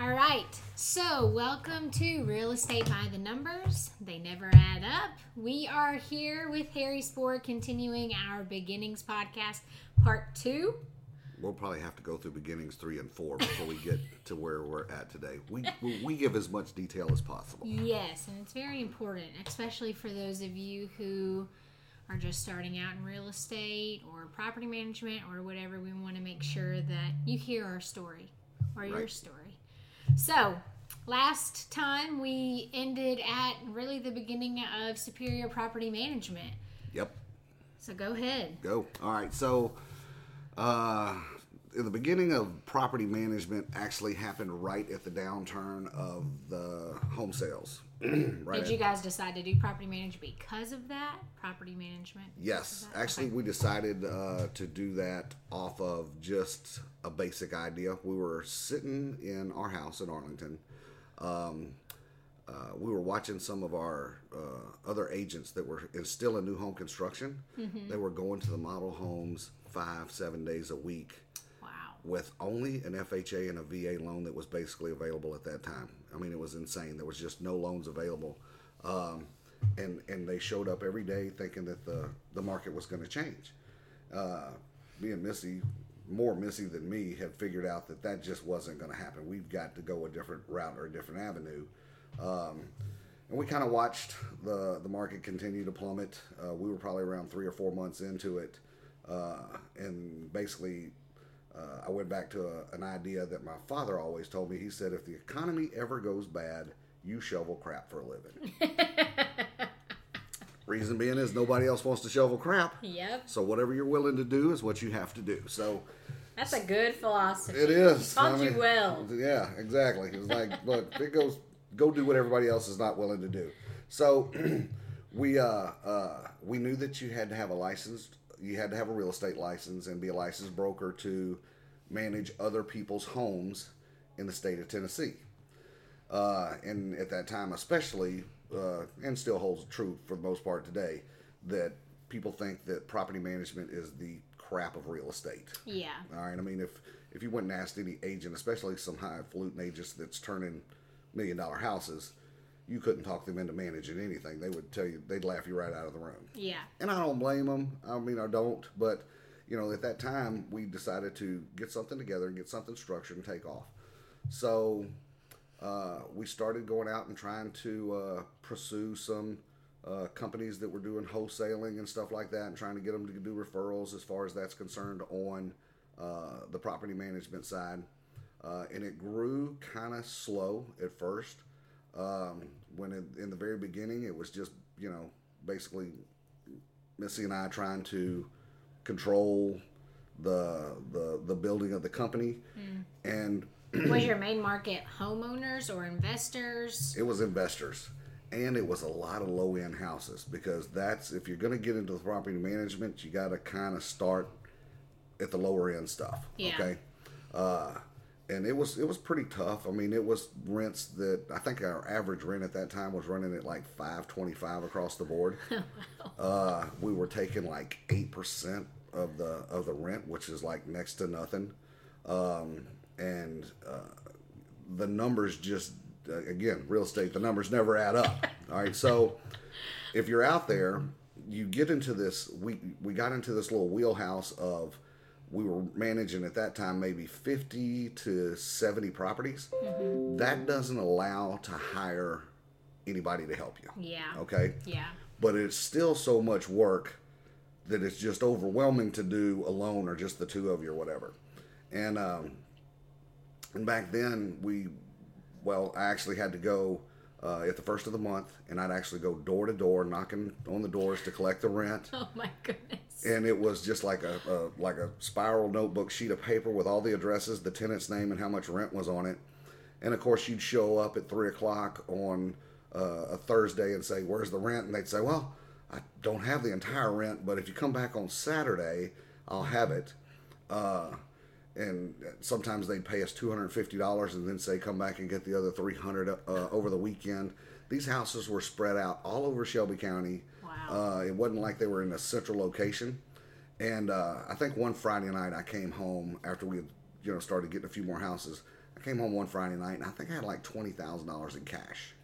All right, so welcome to Real Estate by the Numbers. They never add up. We are here with Harry Sport continuing our beginnings podcast, part two. We'll probably have to go through beginnings three and four before we get to where we're at today. We, we, we give as much detail as possible. Yes, and it's very important, especially for those of you who are just starting out in real estate or property management or whatever. We want to make sure that you hear our story or your story. So, last time we ended at really the beginning of Superior Property Management. Yep, So, go ahead. go. All right, so uh, in the beginning of property management actually happened right at the downturn of the home sales. right. Did you guys decide to do property management because of that? Property management? Yes, actually, Okay. we decided uh, to do that off of just a basic idea. We were sitting in our house in Arlington. Um, uh, we were watching some of our uh, other agents that were in, still in new home construction. They were going to the model homes five, seven days a week. With only an FHA and a VA loan that was basically available at that time. I mean, it was insane. There was just no loans available, um, and and they showed up every day thinking that the the market was going to change. Uh, me and Missy, more Missy than me, had figured out that that just wasn't going to happen. We've got to go a different route or a different avenue. Um, and we kind of watched the the market continue to plummet. Uh, we were probably around three or four months into it, uh, and basically, uh, I went back to a, an idea that my father always told me. He said, "If the economy ever goes bad, you shovel crap for a living." Reason being is nobody else wants to shovel crap. Yep. So whatever you're willing to do is what you have to do. So That's a good philosophy. it is. Taught you well. Yeah, exactly. It's like, look, it goes, go do what everybody else is not willing to do. So we uh, uh, we knew that you had to have a licensed, you had to have a real estate license and be a licensed broker to manage other people's homes in the state of Tennessee. Uh, and at that time, especially, uh, and still holds true for the most part today, that people think that property management is the crap of real estate. Yeah. All right. I mean, if if you went and asked any agent, especially some highfalutin agents that's turning million dollar houses, you couldn't talk them into managing anything. They would tell you they'd laugh you right out of the room. Yeah. And I don't blame them. I mean, I don't. But you know, at that time, we decided to get something together and get something structured and take off. So uh, we started going out and trying to uh, pursue some uh, companies that were doing wholesaling and stuff like that, and trying to get them to do referrals as far as that's concerned on uh, the property management side. Uh, and it grew kind of slow at first. Um, when in, in the very beginning, it was just you know basically Missy and I trying to control the the the building of the company, and Was your main market homeowners or investors? it was investors. And it was a lot of low end houses because that's if you're going to get into the property management you got to kind of start at the lower end stuff Yeah. okay? Uh, and it was it was pretty tough. I mean it was rents that i think our average rent at that time was running at like 525 across the board. Uh, we were taking like 8% of the of the rent which is like next to nothing. Um, and uh, the numbers just uh, again real estate the numbers never add up. All right so if you're out there you get into this we we got into this little wheelhouse of we were managing at that time maybe 50 to 70 properties. That doesn't allow to hire anybody to help you. Yeah. okay? Yeah. but it's still so much work that it's just overwhelming to do alone or just the two of you or whatever. And um, and back then we, well, I actually had to go uh, at the first of the month, and I'd actually go door to door, knocking on the doors to collect the rent. Oh my goodness. And it was just like a, a like a spiral notebook sheet of paper with all the addresses, the tenant's name, and how much rent was on it. And of course, you'd show up at three o'clock on uh, a Thursday and say, "Where's the rent?" And they'd say, "Well, I don't have the entire rent, but if you come back on Saturday, I'll have it." Uh, and sometimes they'd pay us two hundred and fifty dollars, and then say, "Come back and get the other three hundred uh, over the weekend." These houses were spread out all over Shelby County. Wow. Uh, it wasn't like they were in a central location. And uh, I think one Friday night I came home after we had, you know, started getting a few more houses. I came home one Friday night and I think I had like twenty thousand dollars in cash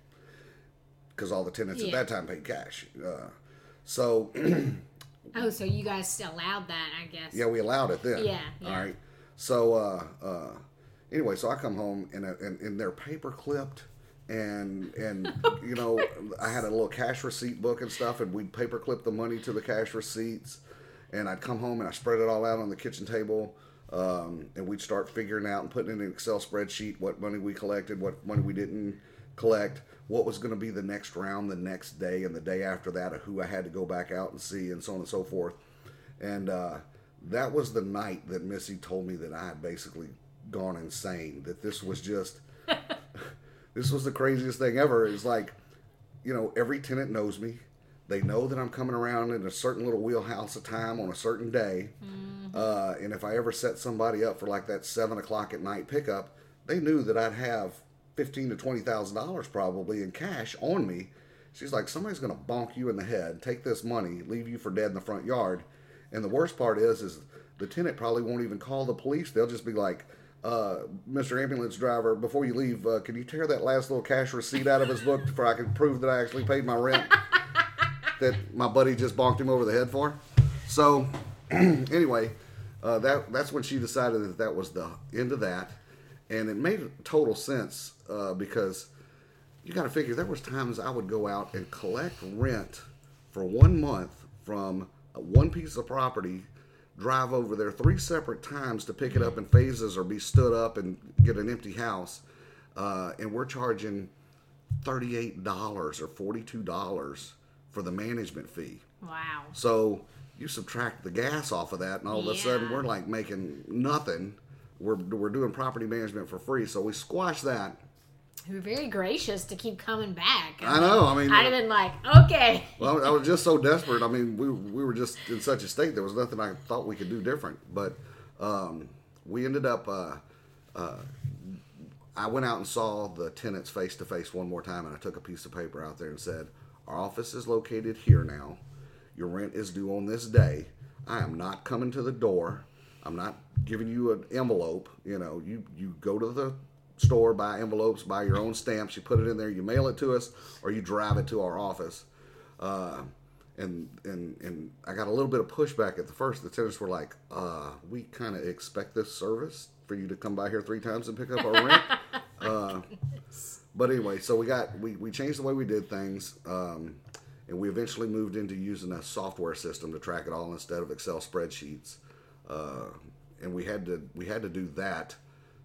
because all the tenants at that time paid cash. Uh, so Oh, so you guys allowed that, I guess. yeah, we allowed it then. Yeah, All yeah. right. So uh, uh, anyway, so I come home and uh, and, and they're paper clipped. And and you know I had a little cash receipt book and stuff, and we'd paper clip the money to the cash receipts, and I'd come home and I spread it all out on the kitchen table, um, and we'd start figuring out and putting in an Excel spreadsheet what money we collected, what money we didn't collect, what was going to be the next round, the next day, and the day after that, of who I had to go back out and see, and so on and so forth. And uh, that was the night that Missy told me that I had basically gone insane. That this was just, this was the craziest thing ever. It's like, you know, every tenant knows me. They know that I'm coming around in a certain little wheelhouse of time on a certain day. Uh, and if I ever set somebody up for like that seven o'clock at night pickup, they knew that I'd have fifteen to twenty thousand dollars probably in cash on me. She's like, somebody's gonna bonk you in the head, take this money, leave you for dead in the front yard. And the worst part is, is the tenant probably won't even call the police. They'll just be like, uh, "Mr. Ambulance Driver, before you leave, uh, can you tear that last little cash receipt out of his book for I can prove that I actually paid my rent that my buddy just bonked him over the head for?" So, anyway, uh, that that's when she decided that that was the end of that, and it made total sense uh, because you got to figure there was times I would go out and collect rent for one month from uh, one piece of property, drive over there three separate times to pick it up in phases or be stood up and get an empty house, uh, and we're charging thirty-eight dollars or forty-two dollars for the management fee. Wow. So you subtract the gas off of that, and all of a sudden we're like making nothing. We're, we're doing property management for free, so we squash that. You were very gracious to keep coming back. I know. I mean, I'd have been like, okay. well, I was just so desperate. I mean, we we were just in such a state. There was nothing I thought we could do different. But um, we ended up. Uh, uh, I went out and saw the tenants face to face one more time, and I took a piece of paper out there and said, "Our office is located here now. Your rent is due on this day. I am not coming to the door. I'm not giving you an envelope. You know, you you go to the store, buy envelopes, buy your own stamps. You put it in there. You mail it to us, or you drive it to our office." Uh, and and and I got a little bit of pushback at the first. The tenants were like, uh, "We kind of expect this service for you to come by here three times and pick up our rent." uh, but anyway, so we got we, we changed the way we did things, um, and we eventually moved into using a software system to track it all instead of Excel spreadsheets. Uh, and we had to we had to do that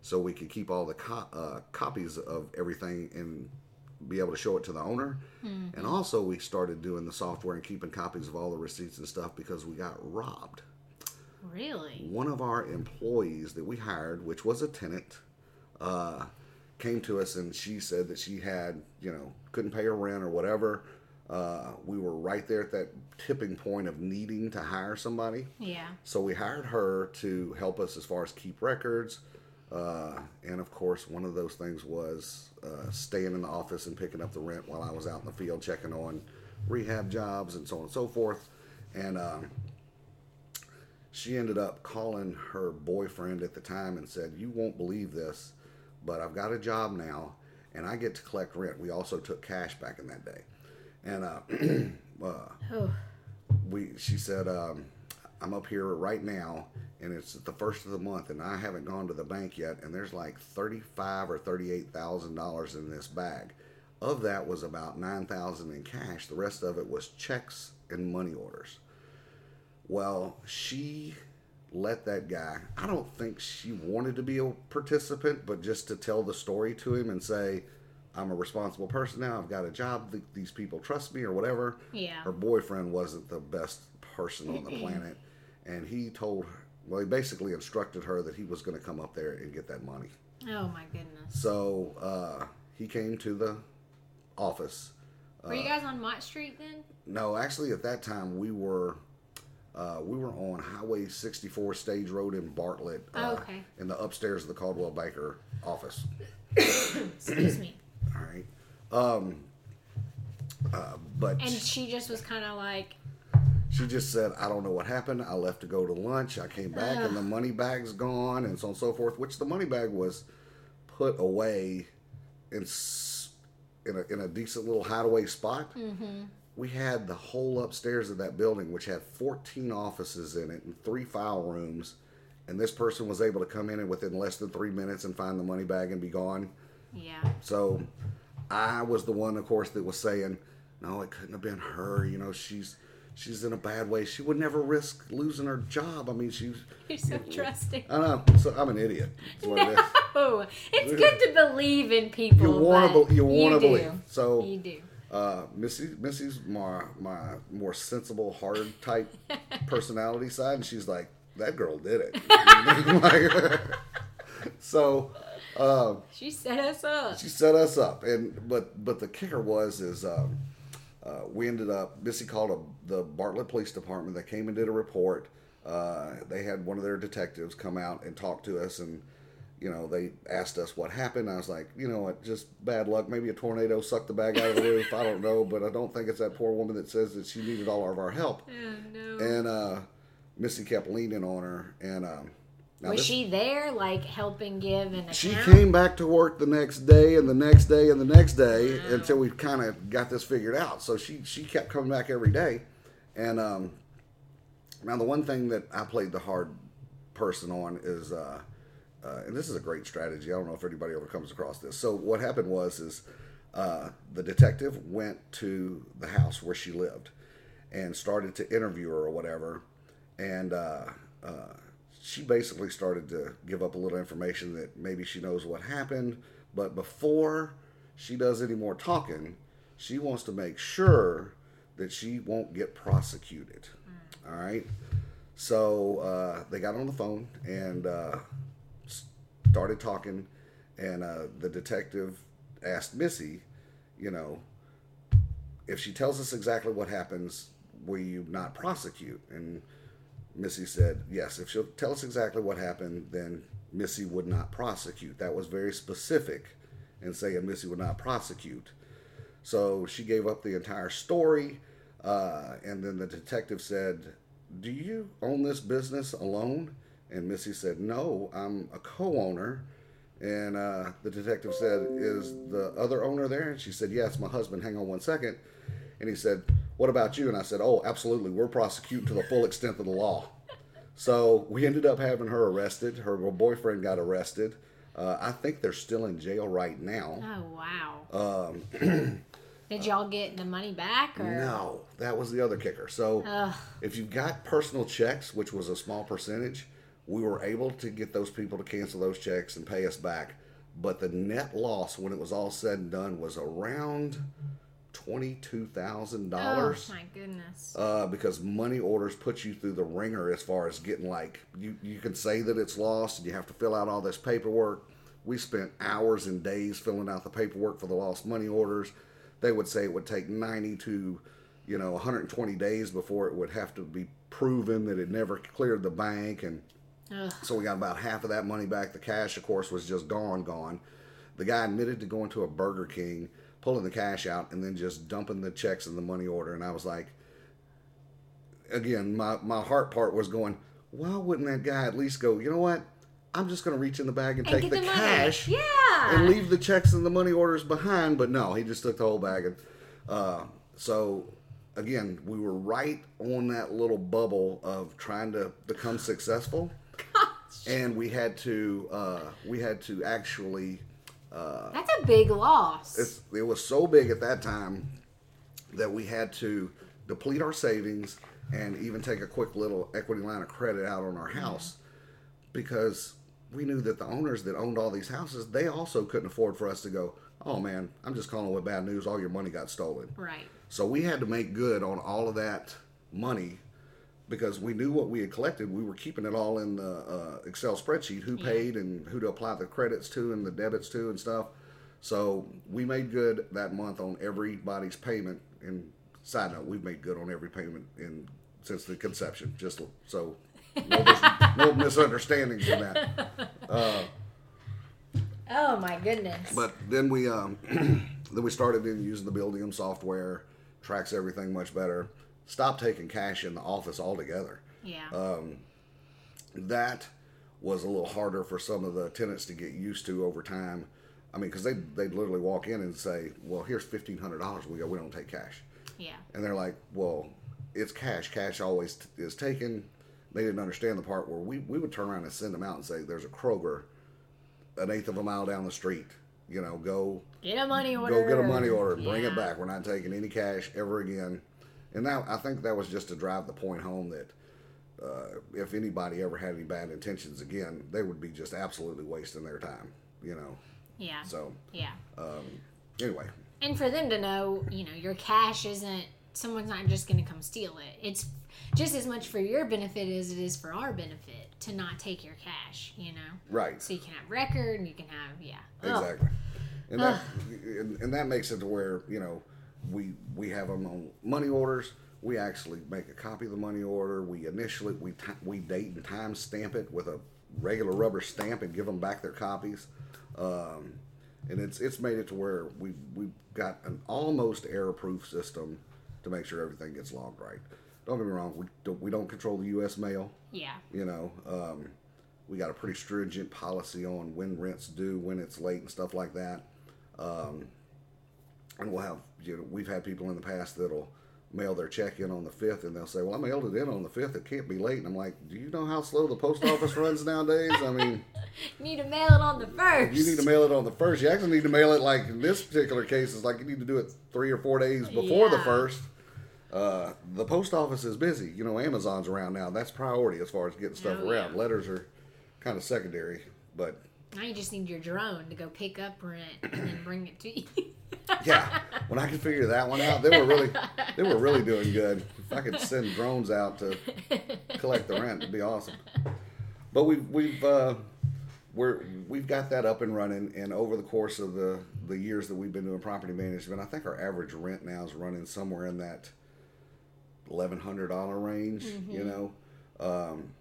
so we could keep all the co- uh, copies of everything and be able to show it to the owner. And also, we started doing the software and keeping copies of all the receipts and stuff because we got robbed. Really? One of our employees that we hired, which was a tenant, uh, came to us and she said that she had, you know, couldn't pay her rent or whatever. Uh, we were right there at that tipping point of needing to hire somebody. Yeah. So we hired her to help us as far as keep records. Uh, and of course, one of those things was uh, staying in the office and picking up the rent while I was out in the field checking on rehab jobs and so on and so forth. And um, she ended up calling her boyfriend at the time and said, You won't believe this, but I've got a job now and I get to collect rent. We also took cash back in that day. And uh, uh, we she said um, i'm up here right now and it's the first of the month and i haven't gone to the bank yet and there's like 35 or 38 thousand dollars in this bag. Of that was about 9000 in cash. The rest of it was checks and money orders. Well she let that guy i don't think she wanted to be a participant but just to tell the story to him and say i'm a responsible person now i've got a job Th- these people trust me or whatever Yeah. her boyfriend wasn't the best person on the planet and he told her well he basically instructed her that he was going to come up there and get that money Oh my goodness. so uh, he came to the office Were you guys on Mott Street then? no actually at that time we were uh, we were on highway 64 stage road in bartlett uh, Oh, okay. in the upstairs of the Coldwell Banker office Excuse me. All right um, uh, but And she just was kind of like, She just said, I don't know what happened. I left to go to lunch. I came back and the money bag's gone and so on and so forth, which the money bag was put away in in a, in a decent little hideaway spot. We had the whole upstairs of that building, which had 14 offices in it and three file rooms. And this person was able to come in and within less than three minutes and find the money bag and be gone. Yeah. So I was the one, of course, that was saying, "No, it couldn't have been her. You know, she's she's in a bad way. She would never risk losing her job. I mean, she's You're so trusting. I know. So I'm an idiot. What it. No, it's good to believe in people. You want to you want to believe. So You do. uh, Missy Missy's my my more sensible, hard type personality side, and she's like, that girl did it. Like, so. Uh, She set us up. she set us up and but but the kicker was is um, uh, we ended up missy called a, the bartlett police department they came and did a report. Uh, they had one of their detectives come out and talk to us and you know they asked us what happened. I was like you know what just bad luck. Maybe a tornado sucked the bag out of the roof. I don't know but i don't think it's that poor woman that says that she needed all of our help. Oh no. and uh, missy kept leaning on her and um, now Was this- she there, like helping give an account? she came back to work the next day and the next day and the next day until we kind of got this figured out. So she she kept coming back every day, and um, now the one thing that I played the hard person on is, uh, uh, and this is a great strategy. I don't know if anybody ever comes across this. So what happened was is uh, the detective went to the house where she lived and started to interview her or whatever, and. Uh, uh, she basically started to give up a little information that maybe she knows what happened, but before she does any more talking, she wants to make sure that she won't get prosecuted. All right. So uh, they got on the phone and uh, started talking, and uh, the detective asked Missy, you know, if she tells us exactly what happens, will you not prosecute? And Missy said, yes, if she'll tell us exactly what happened, then Missy would not prosecute. That was very specific in saying Missy would not prosecute. So she gave up the entire story. Uh, and then the detective said, Do you own this business alone? And Missy said, No, I'm a co owner. And uh, the detective said, Is the other owner there? And she said, Yes, my husband. Hang on one second. And he said, What about you? And I said, Oh, absolutely. We're prosecuting to the full extent of the law. So we ended up having her arrested. Her boyfriend got arrested. Uh, I think they're still in jail right now. Oh wow. Um, Did y'all get the money back or? no, that was the other kicker. So Ugh. if you've got personal checks, which was a small percentage, we were able to get those people to cancel those checks and pay us back. But the net loss when it was all said and done was around twenty-two thousand Oh dollars. Oh my goodness. uh, because money orders put you through the ringer as far as getting like you, you can say that it's lost and you have to fill out all this paperwork we spent hours and days filling out the paperwork for the lost money orders they would say it would take 90 to you know 120 days before it would have to be proven that it never cleared the bank and Ugh. so we got about half of that money back. The cash, of course, was just gone, gone. The guy admitted to going to a Burger King, pulling the cash out, and then just dumping the checks in the money order. And I was like, again, my, my heart part was going, why wouldn't that guy at least go, you know what? I'm just going to reach in the bag and, And take the, the cash Yeah. and leave the checks and the money orders behind. But no, he just took the whole bag. And uh, so, again, we were right on that little bubble of trying to become successful and we had to uh, we had to actually Uh, That's a big loss. it's, it was so big at that time that we had to deplete our savings and even take a quick little equity line of credit out on our house because we knew that the owners that owned all these houses they also couldn't afford for us to go oh man i'm just calling with bad news all your money got stolen right. so we had to make good on all of that money because we knew what we had collected. We were keeping it all in the uh, Excel spreadsheet who paid and who to apply the credits to and the debits to and stuff. So we made good that month on everybody's payment. And side note, we've made good on every payment in since the conception. Just so no, mis- no misunderstandings in that. Oh my goodness. But then we um, then we started in using the Buildium software, tracks everything much better. Stopped taking cash in the office altogether. yeah. uh, That was a little harder for some of the tenants to get used to over time. I mean, because they they'd literally walk in and say, "Well, here's fifteen hundred dollars." We go, "We don't take cash," Yeah. and they're like, "Well, it's cash. Cash always t- is taken." They didn't understand the part where we, we would turn around and send them out and say, "There's a Kroger, an eighth of a mile down the street. You know, go Get a money order. go get a money order and bring it back. We're not taking any cash ever again." And that I think that was just to drive the point home that uh, if anybody ever had any bad intentions again, they would be just absolutely wasting their time. You know, Yeah. so Yeah. anyway, And for them to know, you know, your cash isn't someone's not just going to come steal it. It's just as much for your benefit as it is for our benefit to not take your cash, you know. right. So you can have record and you can have yeah. Ugh. Exactly. And that and, and that makes it to where you know we we have them on money orders. We actually make a copy of the money order. We initially we ti we date and time stamp it with a regular rubber stamp and give them back their copies. Um, and it's it's made it to where we we've got an almost error proof system to make sure everything gets logged right. Don't get me wrong. We don't we don't control the U.S. mail. Yeah. You know, um, we got a pretty stringent policy on when rent's due, when it's late, and stuff like that. Um, and we'll have, you know, we've had people in the past that'll mail their check in on the fifth, and they'll say, "Well, I mailed it in on the fifth. It can't be late." And I'm like, "Do you know how slow the post office runs nowadays? I mean, You need to mail it on the first. you need to mail it on the first. You actually need to mail it like in this particular case, it's like you need to do it three or four days before the 1st. Uh, the post office is busy. You know, Amazon's around now. That's priority as far as getting stuff Oh, around. yeah. Letters are kind of secondary, but Now you just need your drone to go pick up rent and then bring it to you. yeah, when I could figure that one out, they were really they were really doing good. If I could send drones out to collect the rent, it'd be awesome. But we've we've uh, we're we've got that up and running, and over the course of the the years that we've been doing property management, I think our average rent now is running somewhere in that eleven hundred dollar range. You know. Um,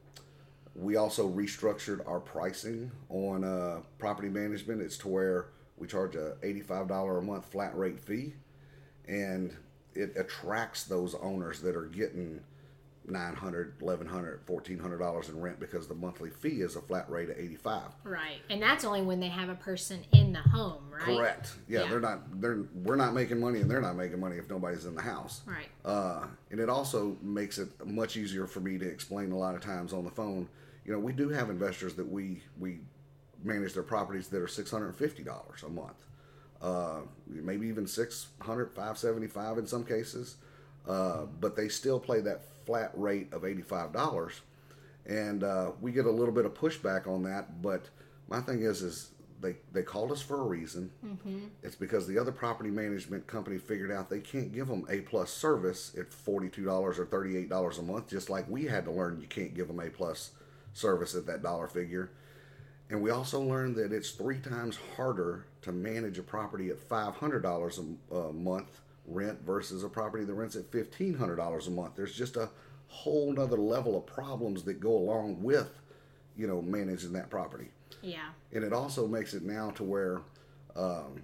we also restructured our pricing on uh, property management. It's to where we charge a $85 a month flat rate fee, and it attracts those owners that are getting 900 1100 $1,400 in rent because the monthly fee is a flat rate of 85 right. And that's only when they have a person in the home, right? Correct. Yeah, Yeah. they're not. They're we're not making money, and they're not making money if nobody's in the house. Right. Uh, and it also makes it much easier for me to explain a lot of times on the phone. You know, we do have investors that we we manage their properties that are six hundred and fifty dollars a month, uh, maybe even 600 575 in some cases. Uh, but they still play that flat rate of eighty five dollars, and uh, we get a little bit of pushback on that. But my thing is, is they they called us for a reason. It's because the other property management company figured out they can't give them a plus service at forty two dollars or thirty eight dollars a month, just like we had to learn you can't give them a plus service at that dollar figure. And we also learned that it's three times harder to manage a property at five hundred dollars a month rent versus a property that rents at fifteen hundred dollars a month. There's just a whole nother level of problems that go along with, you know, managing that property Yeah. and it also makes it now to where um,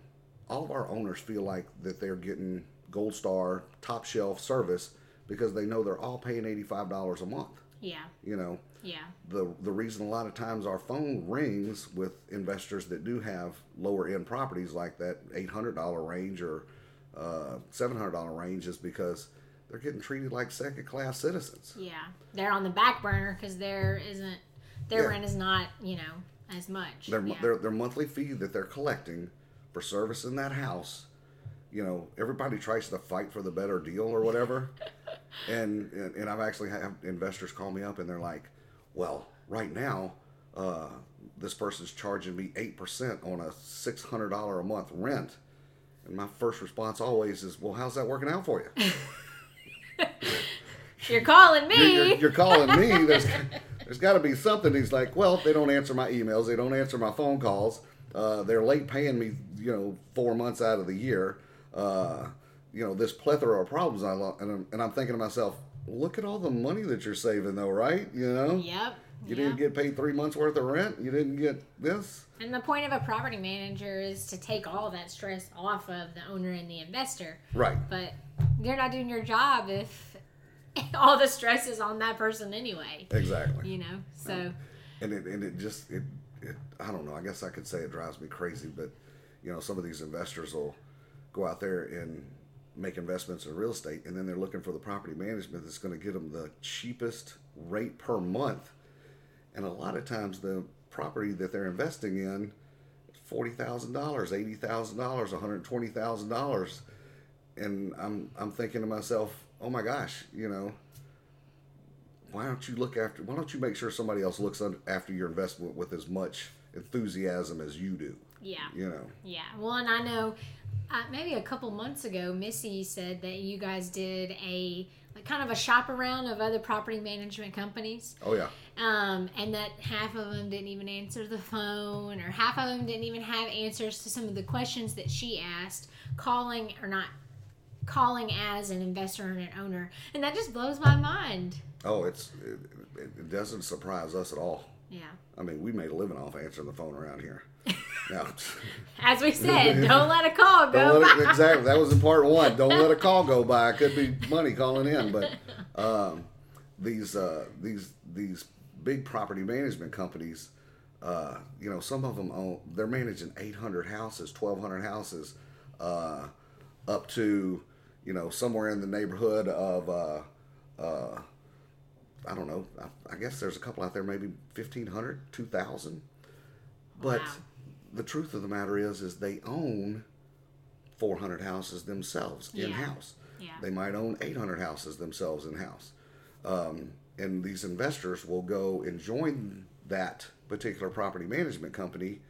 all of our owners feel like that they're getting gold star top shelf service because they know they're all paying $85 a month Yeah. you know Yeah. the the reason a lot of times our phone rings with investors that do have lower end properties like that $800 range or uh, $700 range is because they're getting treated like second class citizens Yeah. They're on the back burner because there isn't their Yeah. rent is not you know as much. their, yeah. their their monthly fee that they're collecting for service in that house. You know, everybody tries to fight for the better deal or whatever, and, and and I've actually had investors call me up and they're like, "Well, right now, uh, this person's charging me eight percent on a six hundred dollar a month rent," and my first response always is, "Well, how's that working out for you?" You're calling me. you're, you're, you're calling me. There's there's got to be something. He's like, well, they don't answer my emails. They don't answer my phone calls. Uh, they're late paying me, you know, four months out of the year. Uh, you know, this plethora of problems. I lo- and I'm, and I'm thinking to myself, look at all the money that you're saving, though, right? You know, Yep. you didn't get paid three months worth of rent. You didn't get this. And the point of a property manager is to take all that stress off of the owner and the investor. Right. But you're not doing your job if all the stress is on that person anyway. Exactly. You know? So, and it and it just it, it I don't know. I guess I could say it drives me crazy, but you know, some of these investors will go out there and make investments in real estate, and then they're looking for the property management that's going to get them the cheapest rate per month. And a lot of times, the property that they're investing in, forty thousand dollars, eighty thousand dollars, one hundred twenty thousand dollars, and I'm I'm thinking to myself, oh my gosh, you know, why don't you look after? Why don't you make sure somebody else looks after your investment with as much enthusiasm as you do? Yeah. You know. Yeah. Well, and I know uh, maybe a couple months ago, Missy said that you guys did a like kind of a shop around of other property management companies. Oh yeah. Um, and that half of them didn't even answer the phone, or half of them didn't even have answers to some of the questions that she asked, calling or not calling as an investor and an owner, and that just blows my mind. Oh, it's it, it doesn't surprise us at all. Yeah. I mean, we made a living off answering the phone around here. Now, As we said, don't let a call go it, exactly. That was in part one. Don't let a call go by. It could be money calling in, but um, these uh, these these big property management companies, uh, you know, some of them own. They're managing 800 houses, 1,200 houses, uh, up to you know somewhere in the neighborhood of. I don't know. I, I guess there's a couple out there, maybe 1,500, 2,000. But Wow. the truth of the matter is, is they own 400 houses themselves Yeah. in house. Yeah. They might own 800 houses themselves in house. Um, and these investors will go and join that particular property management company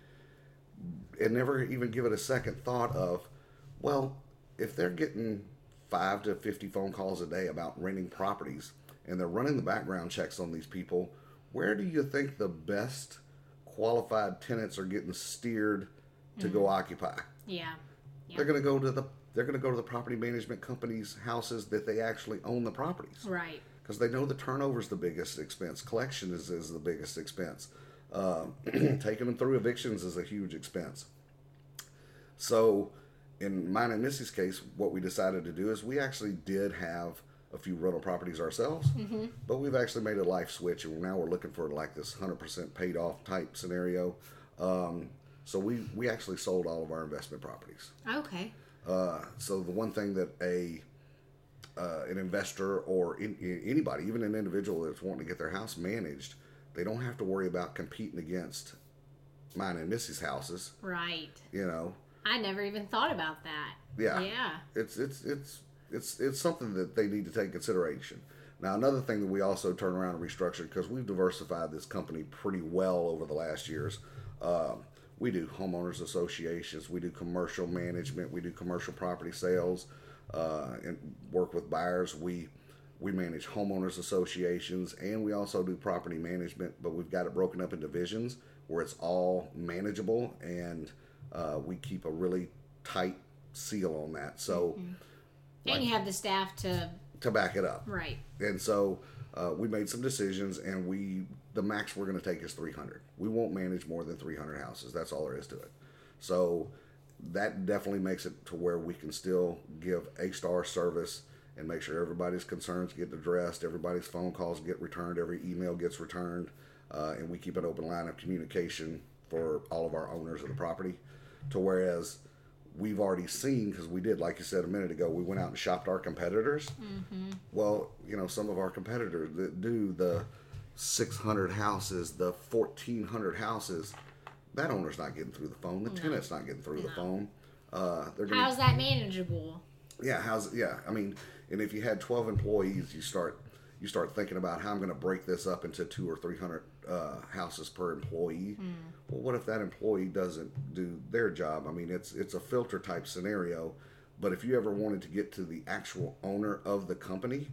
and never even give it a second thought of, well, if they're getting five to 50 phone calls a day about renting properties and they're running the background checks on these people, where do you think the best qualified tenants are getting steered to go occupy? Yeah. Yeah. They're going to go to the they're going to go to the property management companies' houses that they actually own the properties Right. because they know the turnover is the biggest expense. Collection is, is the biggest expense. Um, taking them through evictions is a huge expense. So, in mine and Missy's case, what we decided to do is we actually did have a few rental properties ourselves, but we've actually made a life switch, and now we're looking for like this 100% paid off type scenario. Um, so we we actually sold all of our investment properties. Okay. Uh, so the one thing that a uh, an investor or in, anybody, even an individual that's wanting to get their house managed, they don't have to worry about competing against mine and Missy's houses. Right. You know, I never even thought about that. Yeah. Yeah. it's it's it's it's it's something that they need to take consideration. Now, another thing that we also turn around and restructure because we've diversified this company pretty well over the last years. Um, we do homeowners associations, we do commercial management, we do commercial property sales, uh, and work with buyers. We we manage homeowners associations, and we also do property management. But we've got it broken up in divisions where it's all manageable, and uh, we keep a really tight seal on that. So And you have the staff to to back it up. right. And so uh, we made some decisions, and we the max we're going to take is 300. We won't manage more than 300 houses. That's all there is to it. So that definitely makes it to where we can still give a star service and make sure everybody's concerns get addressed, everybody's phone calls get returned, every email gets returned, uh, and we keep an open line of communication for all of our owners of the property. To whereas we've already seen because we did, like you said a minute ago, we went out and shopped our competitors. Well, you know, some of our competitors that do the 600 houses, the 1400 houses, that owner's not getting through the phone. The tenant's not getting through the phone. Uh, they're gonna, How's that manageable? yeah, how's yeah? I mean, and if you had 12 employees, you start you start thinking about how I'm going to break this up into two or 300 uh, houses per employee. Well, what if that employee doesn't do their job? I mean, it's it's a filter type scenario. But if you ever wanted to get to the actual owner of the company,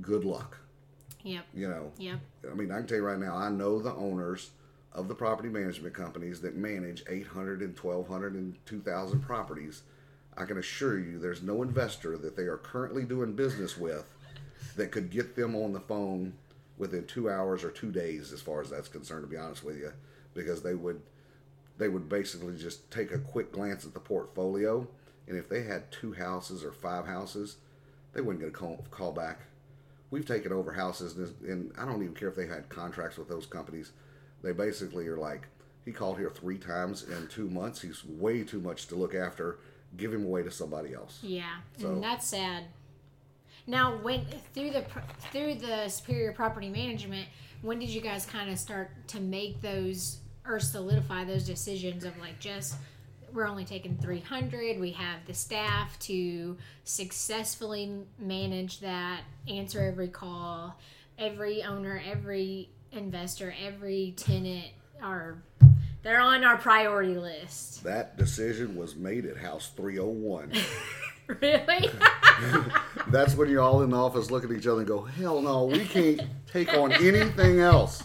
good luck. Yep. You know, Yep. I mean, I can tell you right now, I know the owners of the property management companies that manage 800 and 1200 and 2000 properties. I can assure you there's no investor that they are currently doing business with that could get them on the phone within two hours or two days, as far as that's concerned, to be honest with you, because they would they would basically just take a quick glance at the portfolio, and if they had two houses or five houses, they wouldn't get a call, call back. We've taken over houses, and, and I don't even care if they had contracts with those companies. They basically are like, he called here three times in two months. He's way too much to look after. Give him away to somebody else. Yeah, So- and that's sad. Now, when through the through the Superior Property Management, when did you guys kind of start to make those or solidify those decisions of like just we're only taking 300 we have the staff to successfully manage that answer every call every owner every investor every tenant are they're on our priority list That decision was made at House 301. really That's when you're all in the office look at each other and go, hell no, we can't take on anything else.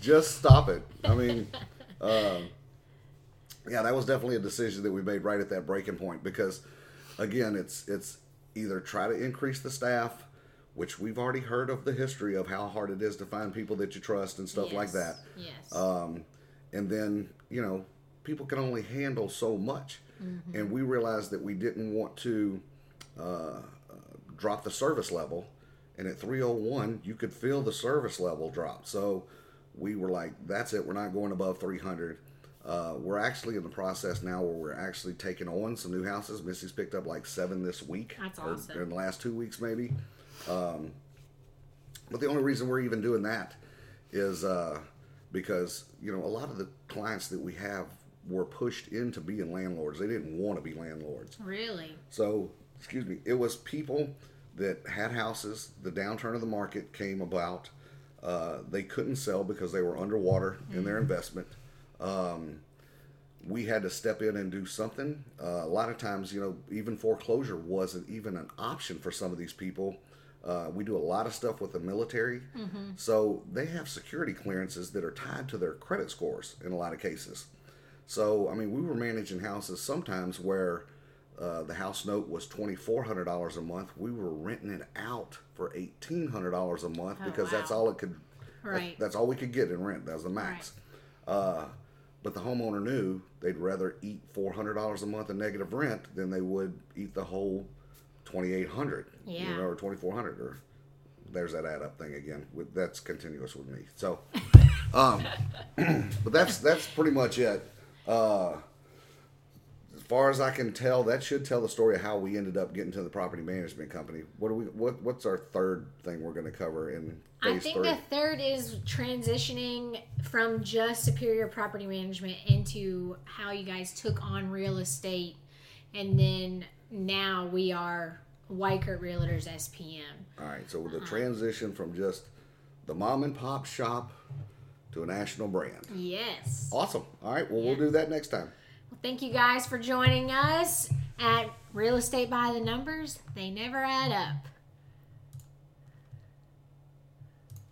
Just stop it. I mean, uh, yeah, that was definitely a decision that we made right at that breaking point because, again, it's it's either try to increase the staff, which we've already heard of the history of how hard it is to find people that you trust and stuff like that. yes Um, and then, you know, people can only handle so much. And we realized that we didn't want to uh, uh, drop the service level. And at 301, you could feel the service level drop. So we were like, that's it. We're not going above 300. Uh, we're actually in the process now where we're actually taking on some new houses. Missy's picked up like seven this week. That's or awesome. in the last two weeks, maybe. Um, but the only reason we're even doing that is uh, because you know a lot of the clients that we have were pushed into being landlords. They didn't want to be landlords. really So, excuse me, it was people that had houses. The downturn of the market came about. Uh, they couldn't sell because they were underwater in their investment. Um, we had to step in and do something. Uh, a lot of times, you know, even foreclosure wasn't even an option for some of these people. Uh, we do a lot of stuff with the military, so they have security clearances that are tied to their credit scores in a lot of cases. So, I mean, we were managing houses sometimes where uh, the house note was twenty four hundred dollars a month. We were renting it out for eighteen hundred dollars a month Oh, because that's all it could. that- Right. that's all we could get in rent. That was the max. Right. Uh, but the homeowner knew they'd rather eat four hundred dollars a month in negative rent than they would eat the whole twenty eight hundred. You Yeah. know, or twenty four hundred or. There's that add up thing again. With, that's continuous with me. So, um, but that's that's pretty much it. Uh, as far as I can tell, that should tell the story of how we ended up getting to the property management company. What do we? What What's our third thing we're going to cover in I think three? the third is transitioning from just superior property management into how you guys took on real estate, and then now we are Weichert Realtors SPM. All right, so the transition from just the mom and pop shop to a national brand. Yes. Awesome. All right, well, Yeah. we'll do that next time. Well, thank you guys for joining us at Real Estate by the Numbers. They never add up.